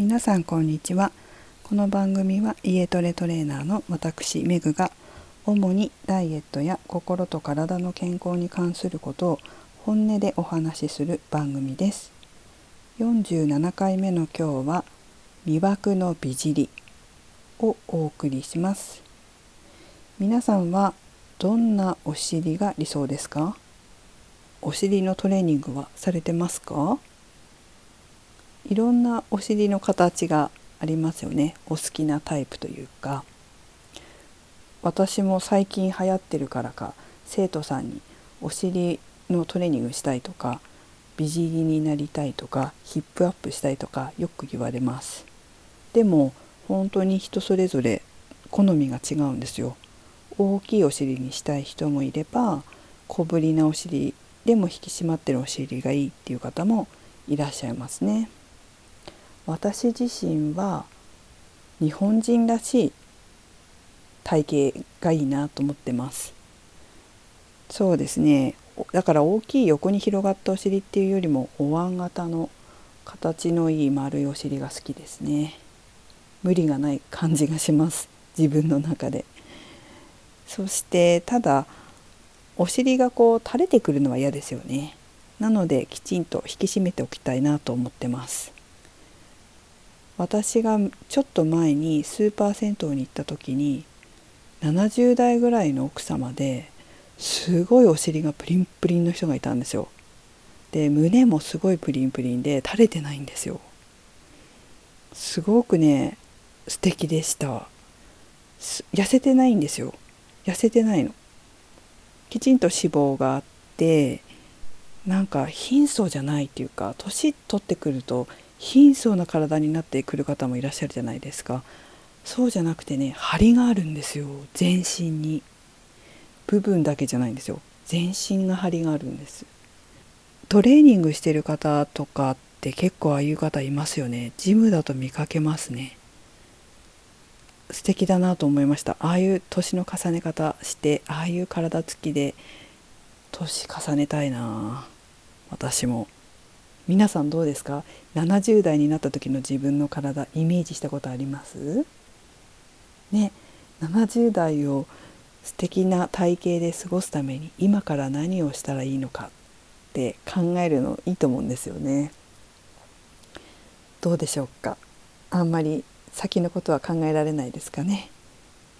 皆さんこんにちは。この番組は家トレトレーナーの私メグが主にダイエットや心と体の健康に関することを本音でお話しする番組です。47回目の今日は魅惑の美尻をお送りします。皆さんはどんなお尻が理想ですか？お尻のトレーニングはされてますか？いろんなお尻の形がありますよね。お好きなタイプというか。私も最近流行ってるからか生徒さんにお尻のトレーニングしたいとか美尻になりたいとかヒップアップしたいとかよく言われます。でも本当に人それぞれ好みが違うんですよ。大きいお尻にしたい人もいれば小ぶりなお尻でも引き締まってるお尻がいいっていう方もいらっしゃいますね。私自身は日本人らしい体型がいいなと思ってます。そうですね。だから大きい横に広がったお尻っていうよりもお椀型の形のいい丸いお尻が好きですね。無理がない感じがします。自分の中で。そしてただお尻がこう垂れてくるのは嫌ですよね。なのできちんと引き締めておきたいなと思ってます。私がちょっと前にスーパー銭湯に行った時に70代ぐらいの奥様ですごいお尻がプリンプリンの人がいたんですよ。で胸もすごいプリンプリンで垂れてないんですよ。すごくね素敵でした。痩せてないんですよ。痩せてないの。きちんと脂肪があってなんか貧相じゃないっていうか年取ってくると貧相な体になってくる方もいらっしゃるじゃないですか。そうじゃなくてね張りがあるんですよ。全身に。部分だけじゃないんですよ。全身が張りがあるんです。トレーニングしてる方とかって結構ああいう方いますよね。ジムだと見かけますね。素敵だなと思いました。ああいう年の重ね方してああいう体つきで年重ねたいな私も。皆さんどうですか？70代になった時の自分の体イメージしたことあります？ね70代を素敵な体型で過ごすために今から何をしたらいいのかって考えるのいいと思うんですよね。どうでしょうか？あんまり先のことは考えられないですかね？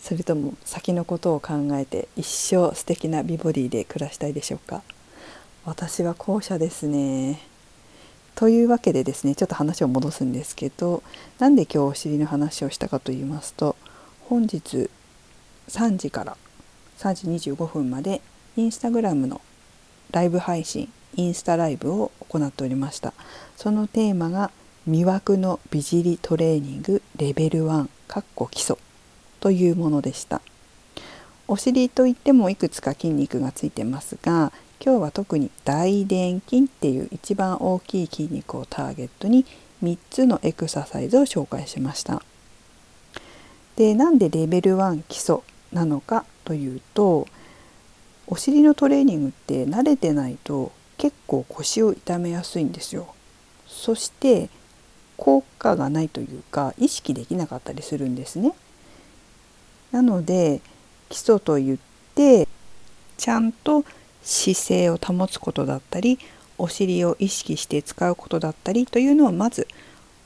それとも先のことを考えて一生素敵な美ボディで暮らしたいでしょうか？私は後者ですね。というわけでですねちょっと話を戻すんですけどなんで今日お尻の話をしたかと言いますと本日3時から3時25分までインスタグラムのライブ配信インスタライブを行っておりました。そのテーマが魅惑の美尻トレーニングレベル1かっこ基礎というものでした。お尻といってもいくつか筋肉がついてますが今日は特に大臀筋っていう一番大きい筋肉をターゲットに3つのエクササイズを紹介しました。でなんでレベル1基礎なのかというとお尻のトレーニングって慣れてないと結構腰を痛めやすいんですよ。そして効果がないというか意識できなかったりするんですね。なので基礎といってちゃんと姿勢を保つことだったりお尻を意識して使うことだったりというのをまず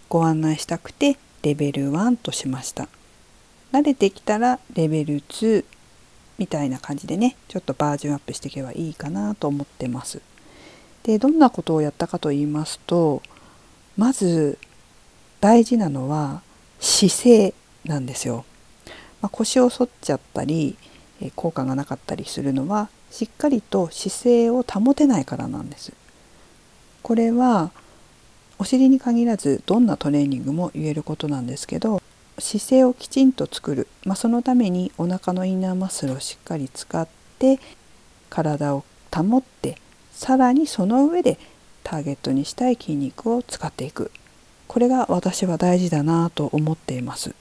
ご案内したくてレベル1としました。慣れてきたらレベル2みたいな感じでねちょっとバージョンアップしていけばいいかなと思ってます。でどんなことをやったかと言いますとまず大事なのは姿勢なんですよ、まあ、腰を反っちゃったり効果がなかったりするのはしっかりと姿勢を保てないからなんです。これはお尻に限らずどんなトレーニングも言えることなんですけど姿勢をきちんと作る、まあ、そのためにお腹のインナーマッスルをしっかり使って体を保ってさらにその上でターゲットにしたい筋肉を使っていくこれが私は大事だなと思っています。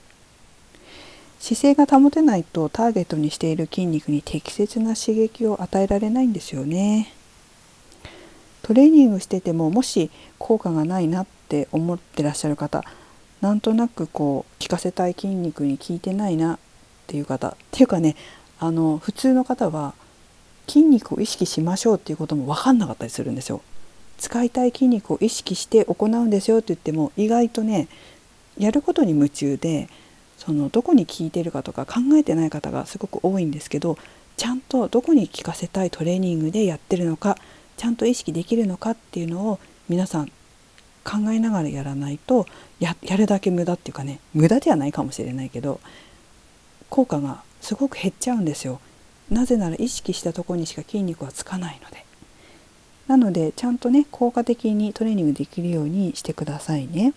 姿勢が保てないとターゲットにしている筋肉に適切な刺激を与えられないんですよね。トレーニングしててももし効果がないなって思ってらっしゃる方なんとなくこう効かせたい筋肉に効いてないなっていう方っていうかねあの普通の方は筋肉を意識しましょうっていうことも分かんなかったりするんですよ。使いたい筋肉を意識して行うんですよって言っても意外とねやることに夢中でそのどこに効いてるかとか考えてない方がすごく多いんですけどちゃんとどこに効かせたいトレーニングでやってるのかちゃんと意識できるのかっていうのを皆さん考えながらやらないとやるだけ無駄っていうかね無駄ではないかもしれないけど効果がすごく減っちゃうんですよ。なぜなら意識したとこにしか筋肉はつかないので。なのでちゃんとね効果的にトレーニングできるようにしてくださいね。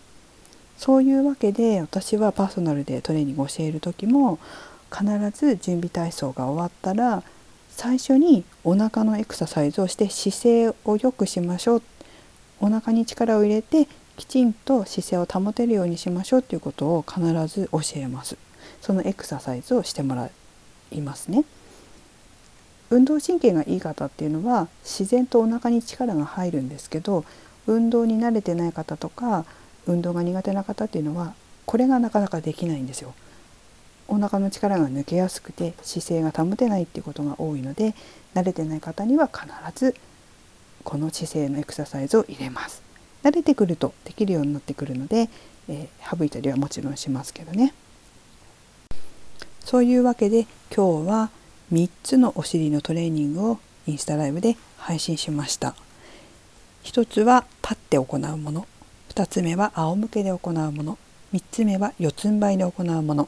そういうわけで私はパーソナルでトレーニングを教える時も必ず準備体操が終わったら最初にお腹のエクササイズをして姿勢を良くしましょう。お腹に力を入れてきちんと姿勢を保てるようにしましょうということを必ず教えます。そのエクササイズをしてもらいますね。運動神経がいい方っていうのは自然とお腹に力が入るんですけど運動に慣れてない方とか運動が苦手な方っていうのはこれがなかなかできないんですよ。お腹の力が抜けやすくて姿勢が保てないっていうことが多いので慣れてない方には必ずこの姿勢のエクササイズを入れます。慣れてくるとできるようになってくるので、えー、省いたりはもちろんしますけどね。そういうわけで今日は3つのお尻のトレーニングをインスタライブで配信しました。1つは立って行うもの2つ目は仰向けで行うもの3つ目は四つん這いで行うもの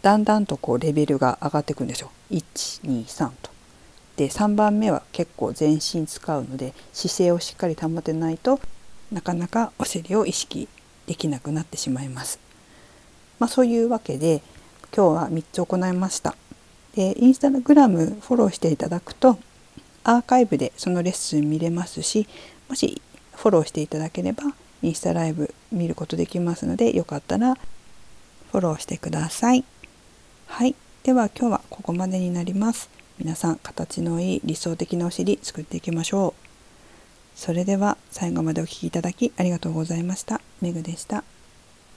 だんだんとこうレベルが上がっていくんですよ123と。で3番目は結構全身使うので姿勢をしっかり保てないとなかなかお尻を意識できなくなってしまいます。まあ、そういうわけで今日は3つ行いました。でインスタグラムフォローしていただくとアーカイブでそのレッスン見れますしもしフォローしていただければインスタライブ見ることできますのでよかったらフォローしてください。はい。では今日はここまでになります。皆さん形のいい理想的なお尻作っていきましょう。それでは最後までお聴きいただきありがとうございました。めぐでした。